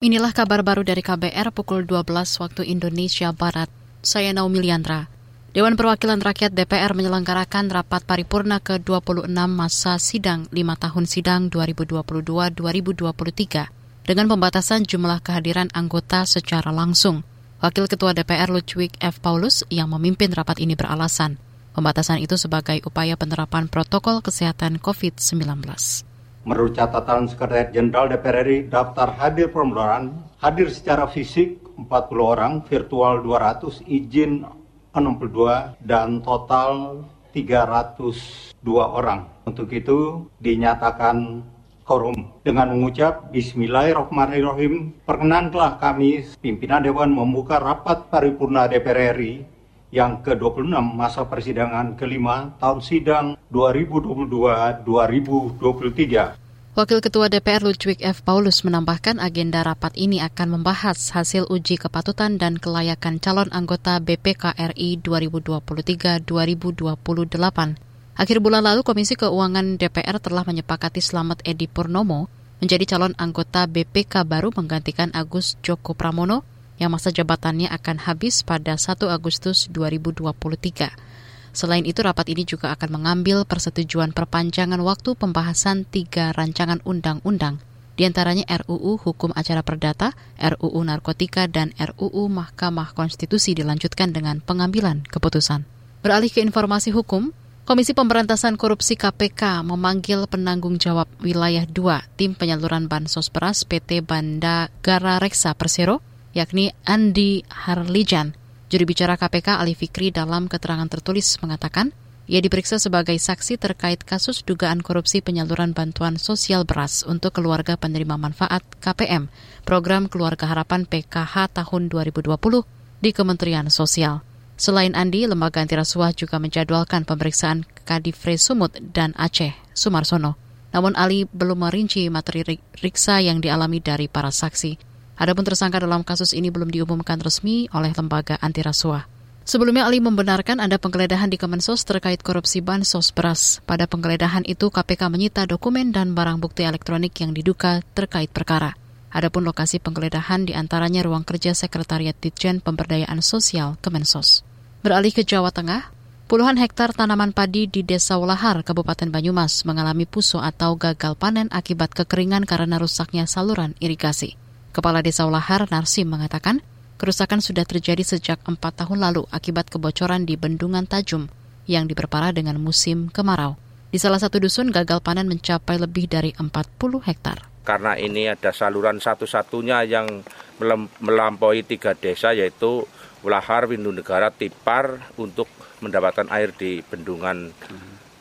Inilah kabar baru dari KBR pukul 12 waktu Indonesia Barat. Saya Naomi Liandra. Dewan Perwakilan Rakyat DPR menyelenggarakan rapat paripurna ke-26 masa sidang 5 tahun sidang 2022-2023 dengan pembatasan jumlah kehadiran anggota secara langsung. Wakil Ketua DPR Ludwig F. Paulus yang memimpin rapat ini beralasan, pembatasan itu sebagai upaya penerapan protokol kesehatan COVID-19. Menurut catatan Sekretaris Jenderal DPR RI, daftar hadir permodalan hadir secara fisik 40 orang, virtual 200, izin 62, dan total 302 orang. Untuk itu dinyatakan korum dengan mengucap Bismillahirrahmanirrahim. Perkenanlah kami pimpinan Dewan membuka rapat paripurna DPR RI yang ke-26 masa persidangan kelima tahun sidang 2022-2023. Wakil Ketua DPR Ludwig F. Paulus menambahkan agenda rapat ini akan membahas hasil uji kepatutan dan kelayakan calon anggota BPK RI 2023-2028. Akhir bulan lalu Komisi Keuangan DPR telah menyepakati Slamet Edi Purnomo menjadi calon anggota BPK baru menggantikan Agus Joko Pramono yang masa jabatannya akan habis pada 1 Agustus 2023. Selain itu, rapat ini juga akan mengambil persetujuan perpanjangan waktu pembahasan tiga rancangan undang-undang, di antaranya RUU Hukum Acara Perdata, RUU Narkotika, dan RUU Mahkamah Konstitusi dilanjutkan dengan pengambilan keputusan. Beralih ke informasi hukum, Komisi Pemberantasan Korupsi KPK memanggil penanggung jawab wilayah 2 tim penyaluran bansos beras PT Banda Gara Reksa Persero yakni Andi Harlijan. Juri bicara KPK Ali Fikri dalam keterangan tertulis mengatakan, ia diperiksa sebagai saksi terkait kasus dugaan korupsi penyaluran bantuan sosial beras untuk keluarga penerima manfaat KPM, Program Keluarga Harapan PKH tahun 2020 di Kementerian Sosial. Selain Andi, lembaga anti rasuah juga menjadwalkan pemeriksaan Kadifre Sumut dan Aceh Sumarsono. Namun Ali belum merinci materi riksa yang dialami dari para saksi. Adapun tersangka dalam kasus ini belum diumumkan resmi oleh lembaga anti rasuah. Sebelumnya Ali membenarkan ada penggeledahan di Kemensos terkait korupsi bansos beras. Pada penggeledahan itu KPK menyita dokumen dan barang bukti elektronik yang diduga terkait perkara. Adapun lokasi penggeledahan di antaranya ruang kerja Sekretariat Ditjen Pemberdayaan Sosial Kemensos. Beralih ke Jawa Tengah, puluhan hektar tanaman padi di Desa Ulahar, Kabupaten Banyumas mengalami puso atau gagal panen akibat kekeringan karena rusaknya saluran irigasi. Kepala Desa Ulahar Narsim mengatakan, kerusakan sudah terjadi sejak empat tahun lalu akibat kebocoran di Bendungan Tajum yang diperparah dengan musim kemarau. Di salah satu dusun gagal panen mencapai lebih dari 40 hektar. Karena ini ada saluran satu-satunya yang melampaui tiga desa yaitu Ulahar, Windu Negara, Tipar untuk mendapatkan air di Bendungan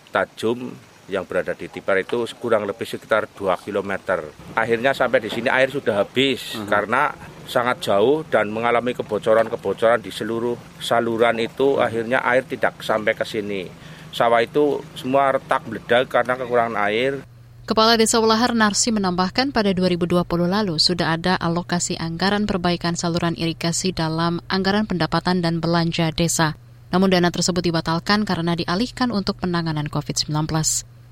Tajum yang berada di Tipar itu kurang lebih sekitar 2 km. Akhirnya sampai di sini air sudah habis uh -huh. karena sangat jauh dan mengalami kebocoran-kebocoran di seluruh saluran itu akhirnya air tidak sampai ke sini. Sawah itu semua retak meledak karena kekurangan air. Kepala Desa Ulahar Narsi menambahkan pada 2020 lalu sudah ada alokasi anggaran perbaikan saluran irigasi dalam anggaran pendapatan dan belanja desa. Namun dana tersebut dibatalkan karena dialihkan untuk penanganan COVID-19.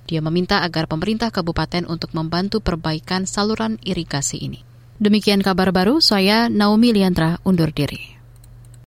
Dia meminta agar pemerintah kabupaten untuk membantu perbaikan saluran irigasi ini. Demikian kabar baru, saya Naomi Liandra undur diri.